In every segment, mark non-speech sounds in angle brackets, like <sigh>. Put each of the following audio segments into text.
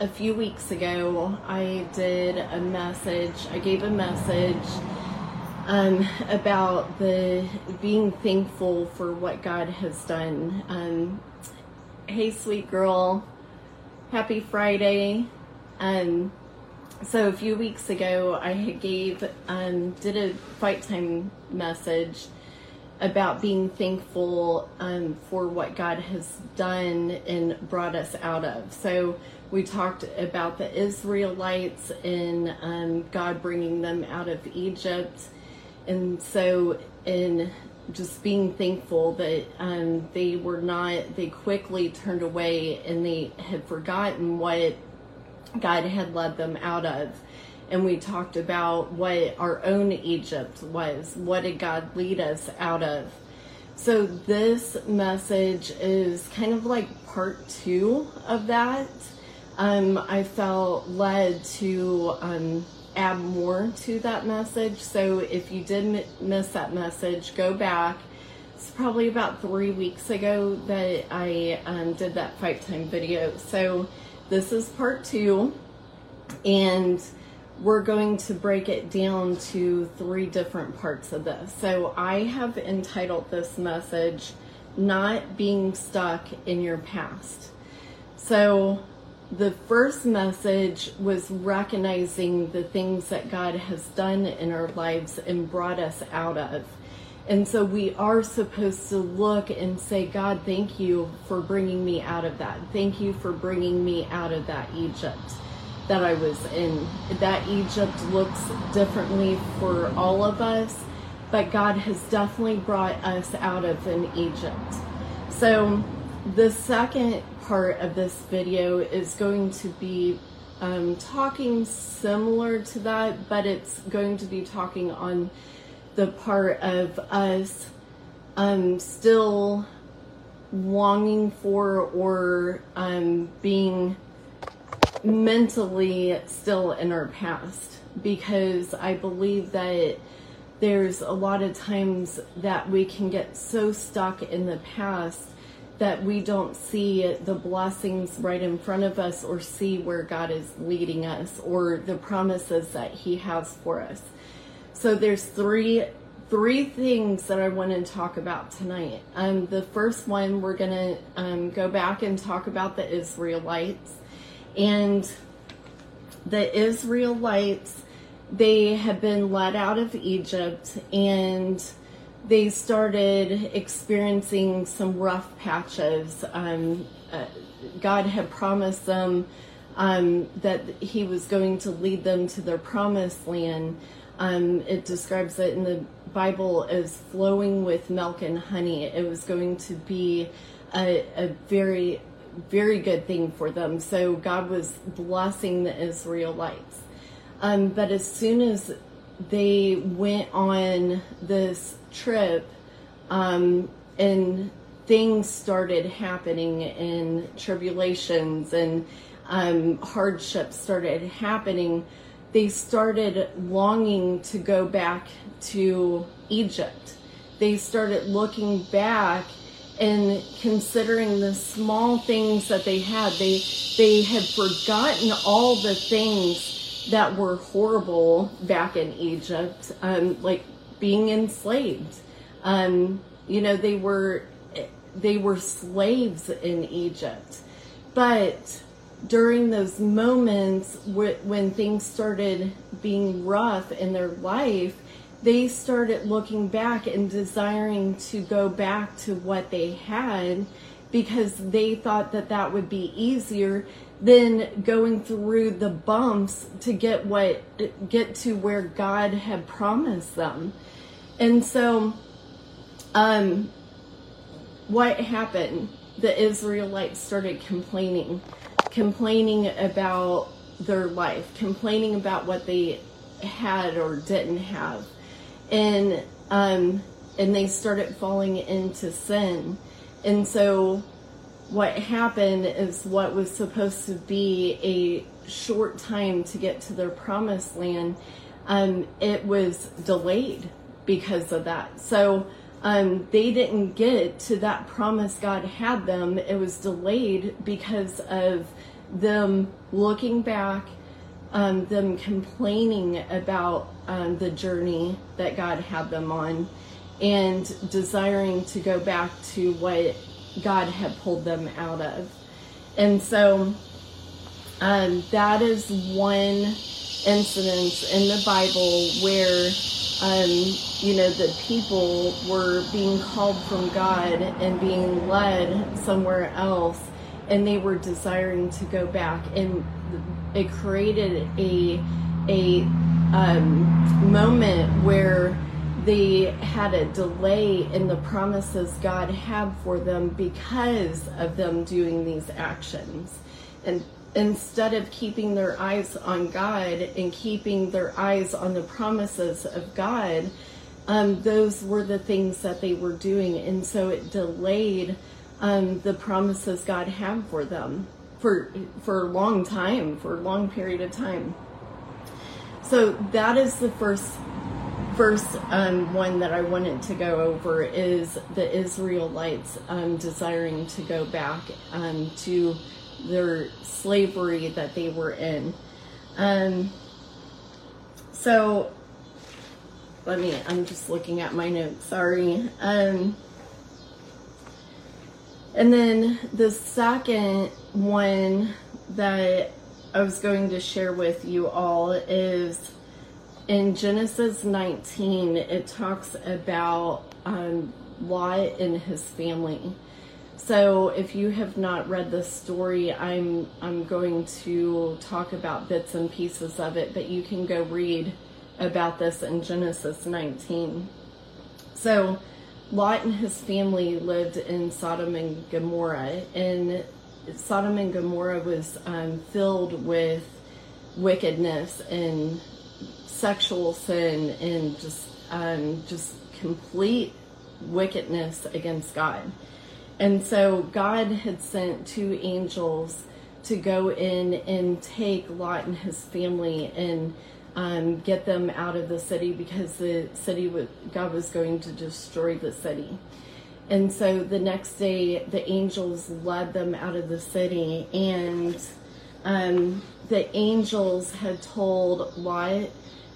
a few weeks ago, I did a message, I gave a message um, about the being thankful for what God has done. Um, hey, sweet girl, happy Friday. Um, so a few weeks ago, I gave, um, did a fight time message about being thankful um, for what God has done and brought us out of. So we talked about the Israelites and um, God bringing them out of Egypt. And so, in just being thankful that um, they were not, they quickly turned away and they had forgotten what God had led them out of and we talked about what our own Egypt was. What did God lead us out of? So, this message is kind of like part two of that. Um, I felt led to um, add more to that message. So, if you did m- miss that message, go back. It's probably about three weeks ago that I um, did that fight time video. So, this is part two. And we're going to break it down to three different parts of this. So I have entitled this message, Not Being Stuck in Your Past. So the first message was recognizing the things that God has done in our lives and brought us out of. And so we are supposed to look and say, God, thank you for bringing me out of that. Thank you for bringing me out of that Egypt that I was in. That Egypt looks differently for all of us, but God has definitely brought us out of an Egypt. So, the second part of this video is going to be um, talking similar to that, but it's going to be talking on the part of us um, still longing for or um, being mentally still in our past. Because I believe that there's a lot of times that we can get so stuck in the past that we don't see the blessings right in front of us or see where God is leading us or the promises that he has for us. So there's three three things that I want to talk about tonight. Um, the first one, we're going to um, go back and talk about the Israelites. And the Israelites, they had been led out of Egypt and they started experiencing some rough patches. Um, uh, God had promised them um, that He was going to lead them to their promised land. Um, it describes it in the Bible as flowing with milk and honey. It was going to be a, a very very good thing for them. So God was blessing the Israelites. Um, but as soon as they went on this trip, um, and things started happening, and tribulations and um, hardships started happening, they started longing to go back to Egypt. They started looking back and considering the small things that they had they they had forgotten all the things that were horrible back in egypt um, like being enslaved. Um, you know they were they were slaves in egypt. But during those moments when things started being rough in their life they started looking back and desiring to go back to what they had because they thought that that would be easier than going through the bumps to get what get to where God had promised them. And so um what happened? The Israelites started complaining, complaining about their life, complaining about what they had or didn't have and um, and they started falling into sin. And so what happened is what was supposed to be a short time to get to their promised land, um, it was delayed because of that. So um, they didn't get to that promise God had them. It was delayed because of them looking back, um, them complaining about um, the journey that God had them on, and desiring to go back to what God had pulled them out of. And so um, that is one incident in the Bible where, um, you know, the people were being called from God and being led somewhere else, and they were desiring to go back, and it created a a um, moment where they had a delay in the promises God had for them because of them doing these actions. And instead of keeping their eyes on God and keeping their eyes on the promises of God, um, those were the things that they were doing. And so it delayed um, the promises God had for them for, for a long time, for a long period of time. So that is the first first um, one that I wanted to go over is the Israelites um, desiring to go back um, to their slavery that they were in. Um, so, let me, I'm just looking at my notes, sorry. Um, and then the second one that I was going to share with you all is in Genesis 19, it talks about um, Lot and his family. So if you have not read the story, I'm I'm going to talk about bits and pieces of it, but you can go read about this in Genesis 19. So Lot and his family lived in Sodom and Gomorrah, and Sodom and Gomorrah was um, filled with wickedness and sexual sin and just um, just complete wickedness against God. And so God had sent two angels to go in and take Lot and his family and um, get them out of the city because the city God was going to destroy the city. And so the next day, the angels led them out of the city, and um, the angels had told Lot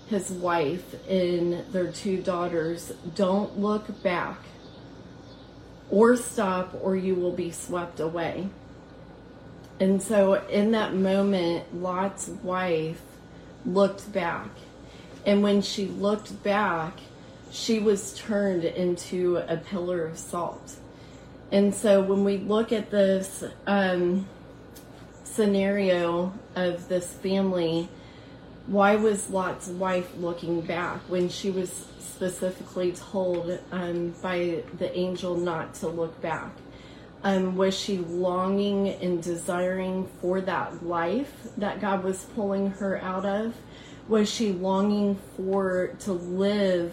his wife and their two daughters, Don't look back or stop, or you will be swept away. And so, in that moment, Lot's wife looked back. And when she looked back, she was turned into a pillar of salt. And so, when we look at this um, scenario of this family, why was Lot's wife looking back when she was specifically told um, by the angel not to look back? Um, was she longing and desiring for that life that God was pulling her out of? Was she longing for to live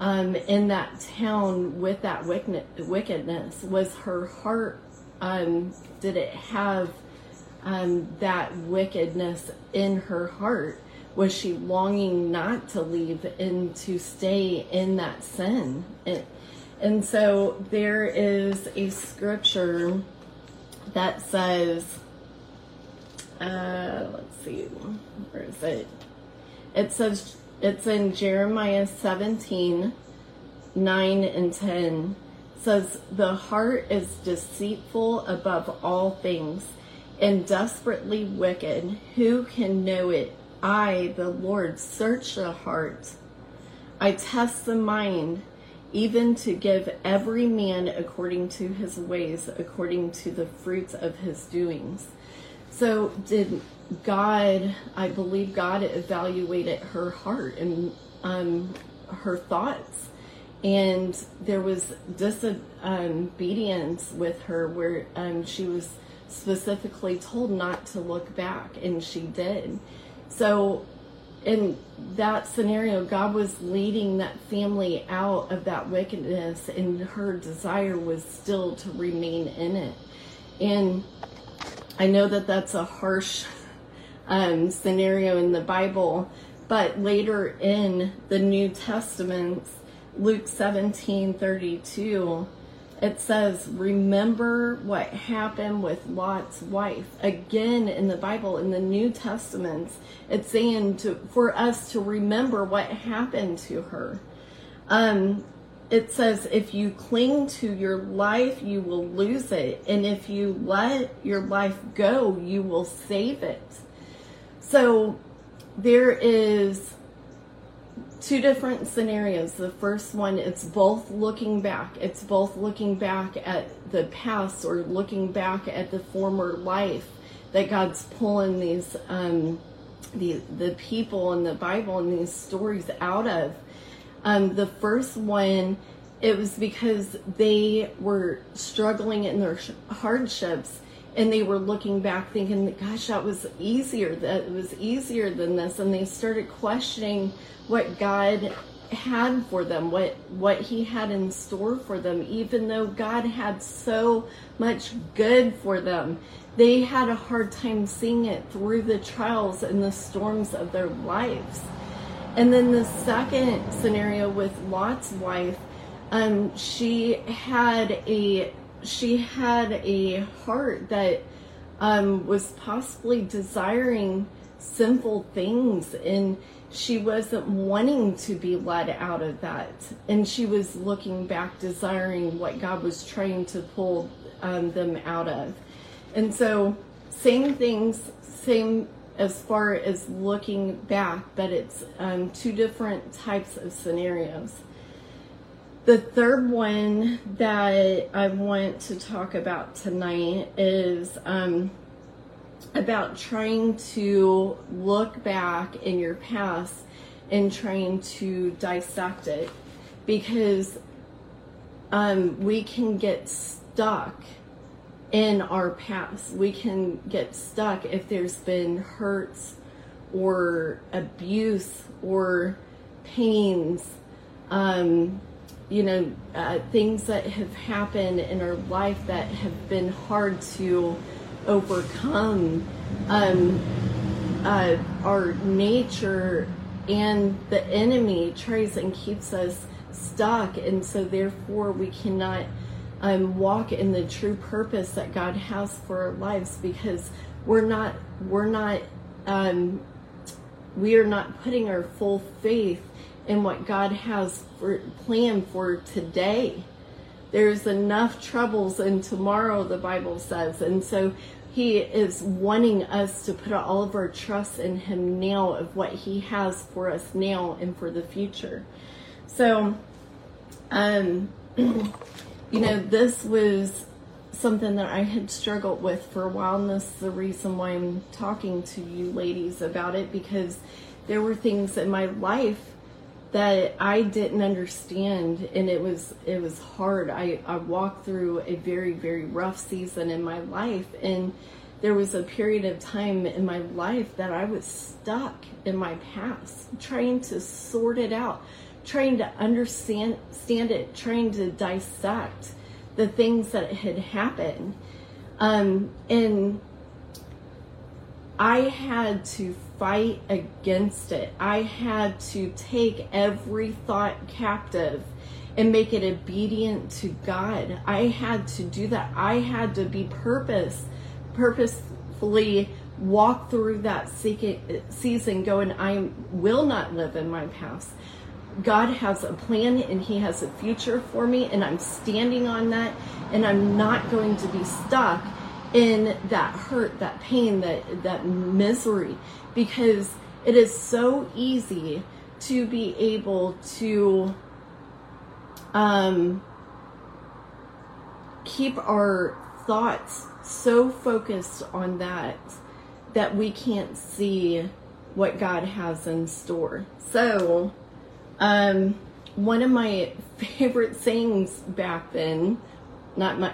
um, in that town with that wickedness? Was her heart, um, did it have um, that wickedness in her heart? was she longing not to leave and to stay in that sin? And, and so there is a scripture that says, uh, let's see, where is it? It says, it's in Jeremiah 17, 9 and 10 says the heart is deceitful above all things and desperately wicked who can know it I, the Lord, search the heart. I test the mind, even to give every man according to his ways, according to the fruits of his doings. So, did God, I believe God evaluated her heart and um, her thoughts. And there was disobedience with her where um, she was specifically told not to look back, and she did. So, in that scenario, God was leading that family out of that wickedness, and her desire was still to remain in it. And I know that that's a harsh um, scenario in the Bible, but later in the New Testament, Luke 17 32, it says, Remember what happened with Lot's wife. Again, in the Bible, in the New Testament, it's saying to, for us to remember what happened to her. Um, it says, If you cling to your life, you will lose it. And if you let your life go, you will save it. So there is two different scenarios. The first one, it's both looking back. It's both looking back at the past or looking back at the former life that God's pulling these um, the the people in the Bible and these stories out of. Um, the first one, it was because they were struggling in their hardships and they were looking back thinking gosh that was easier that was easier than this. And they started questioning what god had for them what what he had in store for them even though god had so much good for them. They had a hard time seeing it through the trials and the storms of their lives. And then the second scenario with lot's wife um, she had a she had a heart that um, was possibly desiring sinful things and she wasn't wanting to be led out of that. And she was looking back desiring what god was trying to pull um, them out of. And so same things same as far as looking back but it's um, two different types of scenarios the third one that I want to talk about tonight is um, about trying to look back in your past and trying to dissect it because um, we can get stuck in our past. We can get stuck if there's been hurts or abuse or pains. Um, you know, uh, things that have happened in our life that have been hard to overcome. Um, uh, our nature and the enemy tries and keeps us stuck, and so therefore we cannot um, walk in the true purpose that God has for our lives because we're not we're not um, we are not putting our full faith in what God has for, planned for today. There's enough troubles in tomorrow, the Bible says. And so he is wanting us to put all of our trust in him now of what he has for us now and for the future. So, um, <clears throat> you know, this was something that I had struggled with for a while, and this is the reason why I'm talking to you ladies about it because there were things in my life that I didn't understand and it was it was hard. I, I walked through a very, very rough season in my life and there was a period of time in my life that I was stuck in my past, trying to sort it out, trying to understand stand it, trying to dissect the things that had happened. Um, and I had to fight against it. I had to take every thought captive and make it obedient to God. I had to do that. I had to be purpose, purposefully walk through that season going, I will not live in my past. God has a plan and He has a future for me, and I'm standing on that, and I'm not going to be stuck in that hurt, that pain, that that misery because it is so easy to be able to um, keep our thoughts so focused on that that we can't see what God has in store. So, um, one of my <laughs> favorite sayings back then, not my,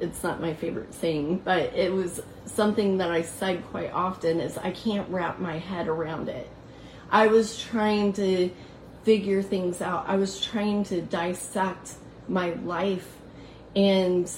it's not my favorite thing, but it was something that I said quite often is I can't wrap my head around it. I was trying to figure things out. I was trying to dissect my life and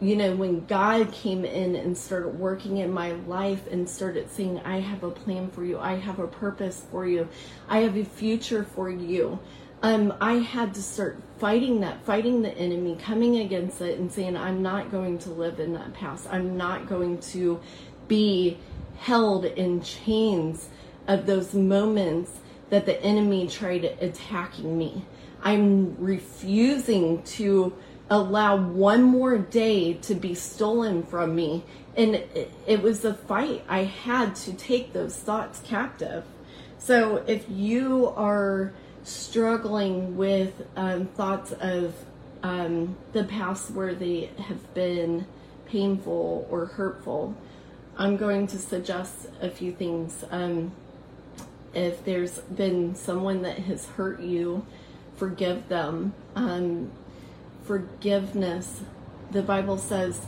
you know when God came in and started working in my life and started saying I have a plan for you. I have a purpose for you. I have a future for you um, I had to start fighting that, fighting the enemy, coming against it, and saying, I'm not going to live in that past. I'm not going to be held in chains of those moments that the enemy tried attacking me. I'm refusing to allow one more day to be stolen from me. And it, it was a fight. I had to take those thoughts captive. So if you are struggling with um, thoughts of um, the past where they have been painful or hurtful, I'm going to suggest a few things. Um, if there's been someone that has hurt you, forgive them. Um, forgiveness, the Bible says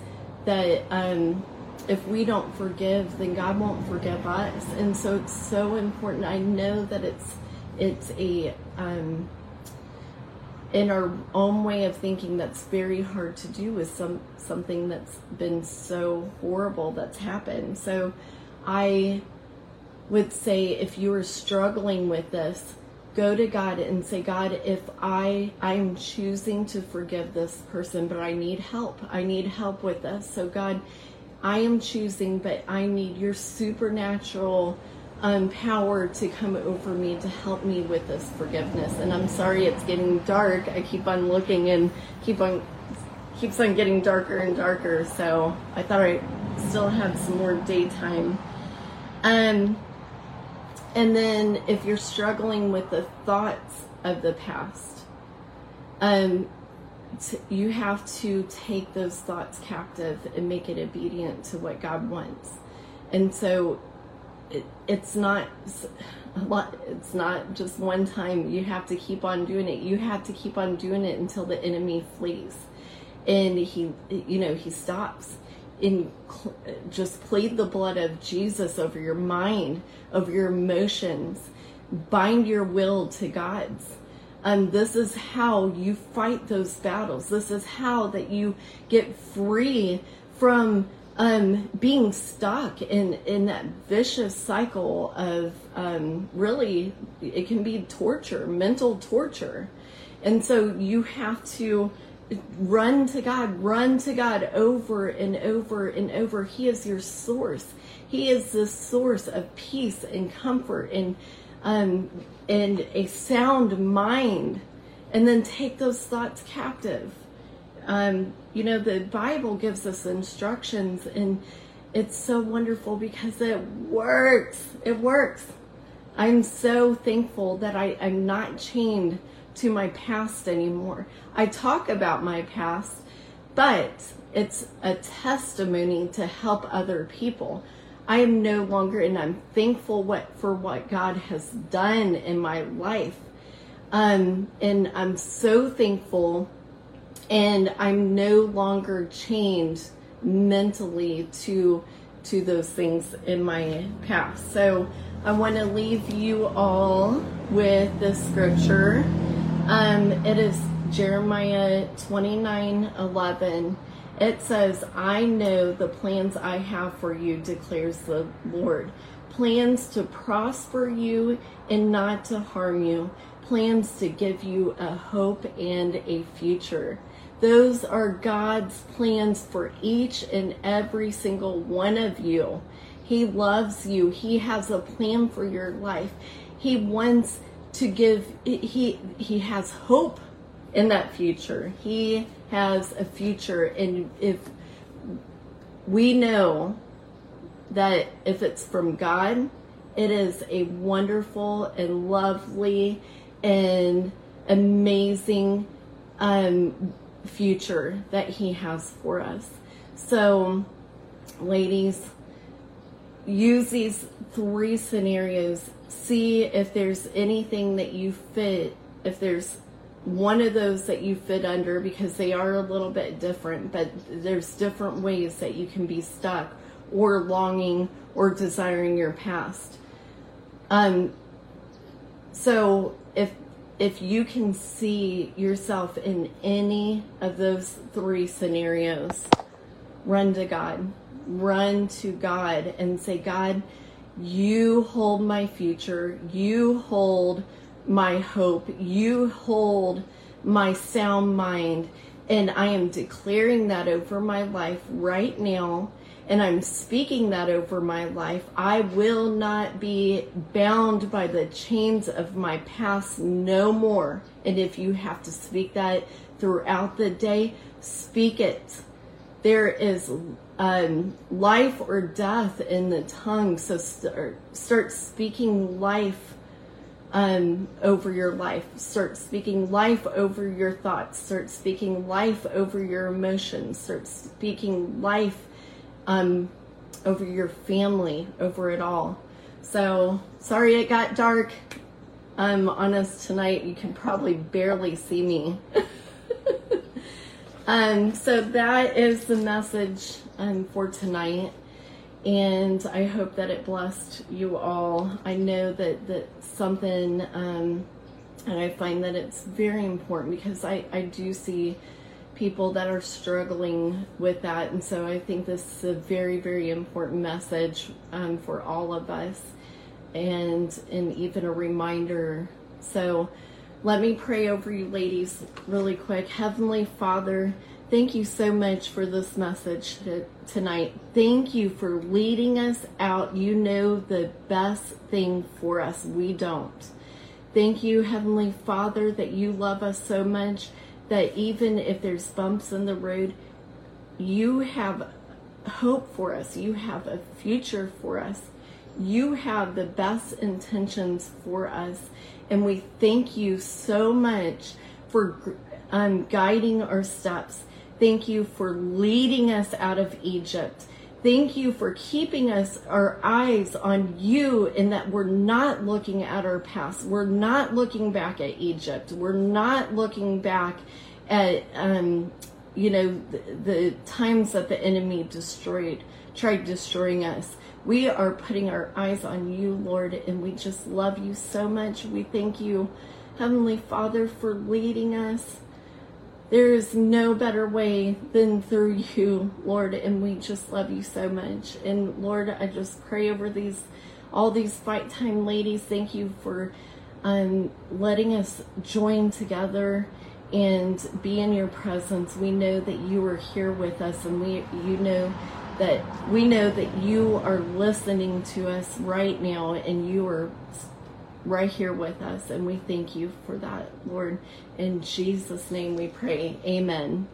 that um, if we don't forgive, then God won't forgive us. And so it's so important. I know that it's it's a um, in our own way of thinking that's very hard to do with some something that's been so horrible that's happened. So I would say if you are struggling with this, go to God and say, God, if I I'm choosing to forgive this person, but I need help. I need help with this. So God, I am choosing, but I need your supernatural um, power to come over me to help me with this forgiveness. And I'm sorry it's getting dark. I keep on looking and keep on keeps on getting darker and darker. So I thought I still had some more daytime. Um, and then if you're struggling with the thoughts of the past, um, t- you have to take those thoughts captive and make it obedient to what God wants. And so it, it's not a lot it's not just one time. You have to keep on doing it. You have to keep on doing it until the enemy flees. And he you know he stops in just plead the blood of Jesus over your mind over your emotions. Bind your will to God's. And this is how you fight those battles. This is how that you get free from um, being stuck in in that vicious cycle of um, really it can be torture, mental torture, and so you have to run to God, run to God over and over and over. He is your source. He is the source of peace and comfort and um, and a sound mind, and then take those thoughts captive um, you know, the Bible gives us instructions, and it's so wonderful because it works. It works. I'm so thankful that I, I'm not chained to my past anymore. I talk about my past, but it's a testimony to help other people. I am no longer, and I'm thankful what for what God has done in my life. Um, and I'm so thankful and I'm no longer chained mentally to to those things in my past. So I want to leave you all with this scripture. Um, it is Jeremiah 29 11. It says, I know the plans I have for you, declares the Lord. Plans to prosper you and not to harm you, plans to give you a hope and a future. Those are God's plans for each and every single one of you. He loves you. He has a plan for your life. He wants to give he he has hope in that future. He has a future and if we know that if it's from God, it is a wonderful and lovely and amazing um, future that He has for us. So, ladies, use these three scenarios. See if there's anything that you fit, if there's one of those that you fit under because they are a little bit different, but there's different ways that you can be stuck or longing or desiring your past. Um, so if if you can see yourself in any of those three scenarios, run to God. Run to God and say, God, you hold my future. You hold my hope. You hold my sound mind. And I am declaring that over my life right now. And I'm speaking that over my life. I will not be bound by the chains of my past no more. And if you have to speak that throughout the day, speak it. There is um, life or death in the tongue. So start, start speaking life um, over your life. Start speaking life over your thoughts. Start speaking life over your emotions. Start speaking life um, over your family, over it all. So sorry it got dark. I'm honest tonight. You can probably barely see me. <laughs> um, so that is the message um, for tonight and I hope that it blessed you all. I know that that something, um, and I find that it's very important because I I do see people that are struggling with that, and so I think this is a very very important message um, for all of us, and and even a reminder. So. Let me pray over you, ladies, really quick. Heavenly Father, Thank you so much for this message tonight. Thank you for leading us out. You know the best thing for us. We don't. Thank you, Heavenly Father, that you love us so much that even if there's bumps in the road, you have hope for us. You have a future for us. You have the best intentions for us. And we thank you so much for um, guiding our steps Thank you for leading us out of Egypt. Thank you for keeping us, our eyes on you, and that we're not looking at our past. We're not looking back at Egypt. We're not looking back at, um, you know, the, the times that the enemy destroyed, tried destroying us. We are putting our eyes on you, Lord, and we just love you so much. We thank you, Heavenly Father, for leading us. There is no better way than through you, Lord, and we just love you so much. And Lord, I just pray over these, all these fight time ladies. Thank you for um, letting us join together and be in your presence. We know that you are here with us, and we, you know that we know that you are listening to us right now, and you are right here with us. And we thank you for that, Lord. In Jesus' name we pray. Amen.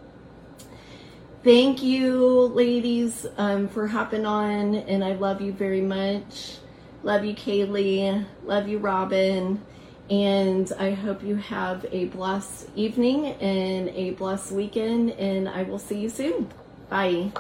Thank you, ladies, um, for hopping on. And I love you very much. Love you, Kaylee. Love you, Robin. And I hope you have a blessed evening and a blessed weekend. And I will see you soon. Bye.